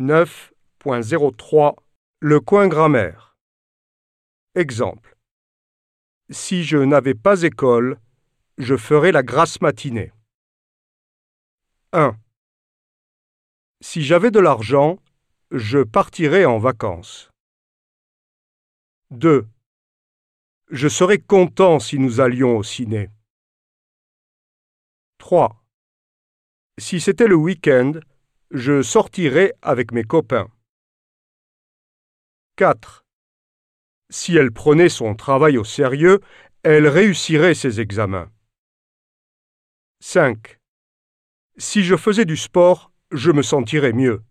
9.03 Le coin grammaire. Exemple. Si je n'avais pas école, je ferais la grasse matinée. 1. Si j'avais de l'argent, je partirais en vacances. 2. Je serais content si nous allions au ciné. 3. Si c'était le week-end, je sortirais avec mes copains. 4. Si elle prenait son travail au sérieux, elle réussirait ses examens. 5. Si je faisais du sport, je me sentirais mieux.